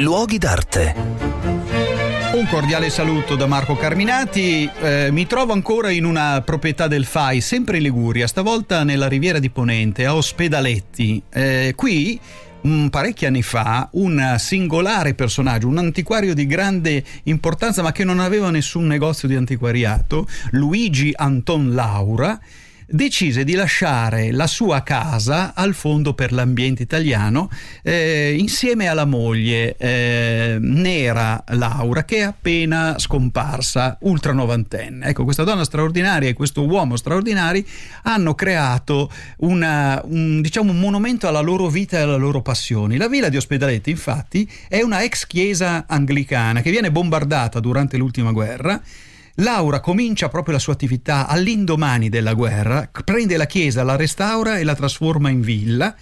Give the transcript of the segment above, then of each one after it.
Luoghi d'arte. Un cordiale saluto da Marco Carminati. Eh, mi trovo ancora in una proprietà del FAI, sempre in Liguria, stavolta nella Riviera di Ponente, a Ospedaletti. Eh, qui mm, parecchi anni fa un singolare personaggio, un antiquario di grande importanza ma che non aveva nessun negozio di antiquariato, Luigi Anton Laura, decise di lasciare la sua casa al Fondo per l'Ambiente Italiano eh, insieme alla moglie eh, Nera Laura che è appena scomparsa, ultra novantenne. Ecco, questa donna straordinaria e questo uomo straordinari hanno creato una, un, diciamo, un monumento alla loro vita e alle loro passioni. La villa di Ospedaletti infatti è una ex chiesa anglicana che viene bombardata durante l'ultima guerra Laura comincia proprio la sua attività all'indomani della guerra, prende la chiesa, la restaura e la trasforma in villa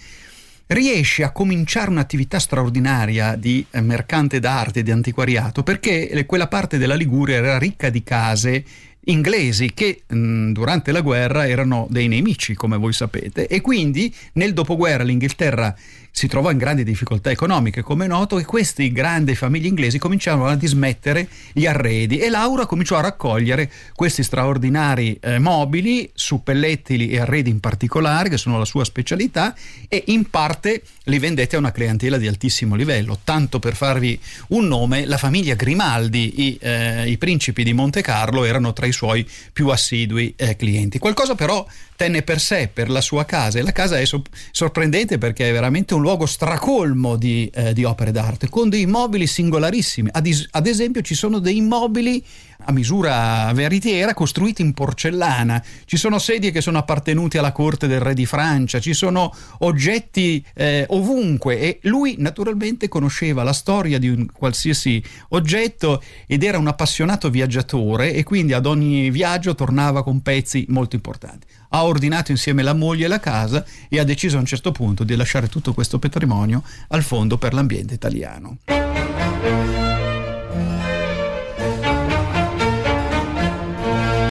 riesce a cominciare un'attività straordinaria di eh, mercante d'arte e di antiquariato perché quella parte della Liguria era ricca di case inglesi che mh, durante la guerra erano dei nemici, come voi sapete, e quindi nel dopoguerra l'Inghilterra si trovò in grandi difficoltà economiche, come è noto, e queste grandi famiglie inglesi cominciarono a dismettere gli arredi e Laura cominciò a raccogliere questi straordinari eh, mobili, suppellettili e arredi in particolare, che sono la sua specialità, e in parte li vendette a una clientela di altissimo livello. Tanto per farvi un nome, la famiglia Grimaldi, i, eh, i principi di Monte Carlo, erano tra i suoi più assidui eh, clienti. Qualcosa però tenne per sé, per la sua casa, e la casa è so- sorprendente perché è veramente un luogo stracolmo di, eh, di opere d'arte, con dei mobili singolarissimi. Ad, ad esempio ci sono dei mobili a misura veritiera costruiti in porcellana, ci sono sedie che sono appartenute alla corte del re di Francia, ci sono oggetti eh, ovunque e lui naturalmente conosceva la storia di un qualsiasi oggetto ed era un appassionato viaggiatore e quindi ad ogni viaggio tornava con pezzi molto importanti. Ha ordinato insieme la moglie la casa e ha deciso a un certo punto di lasciare tutto questo patrimonio al Fondo per l'Ambiente Italiano.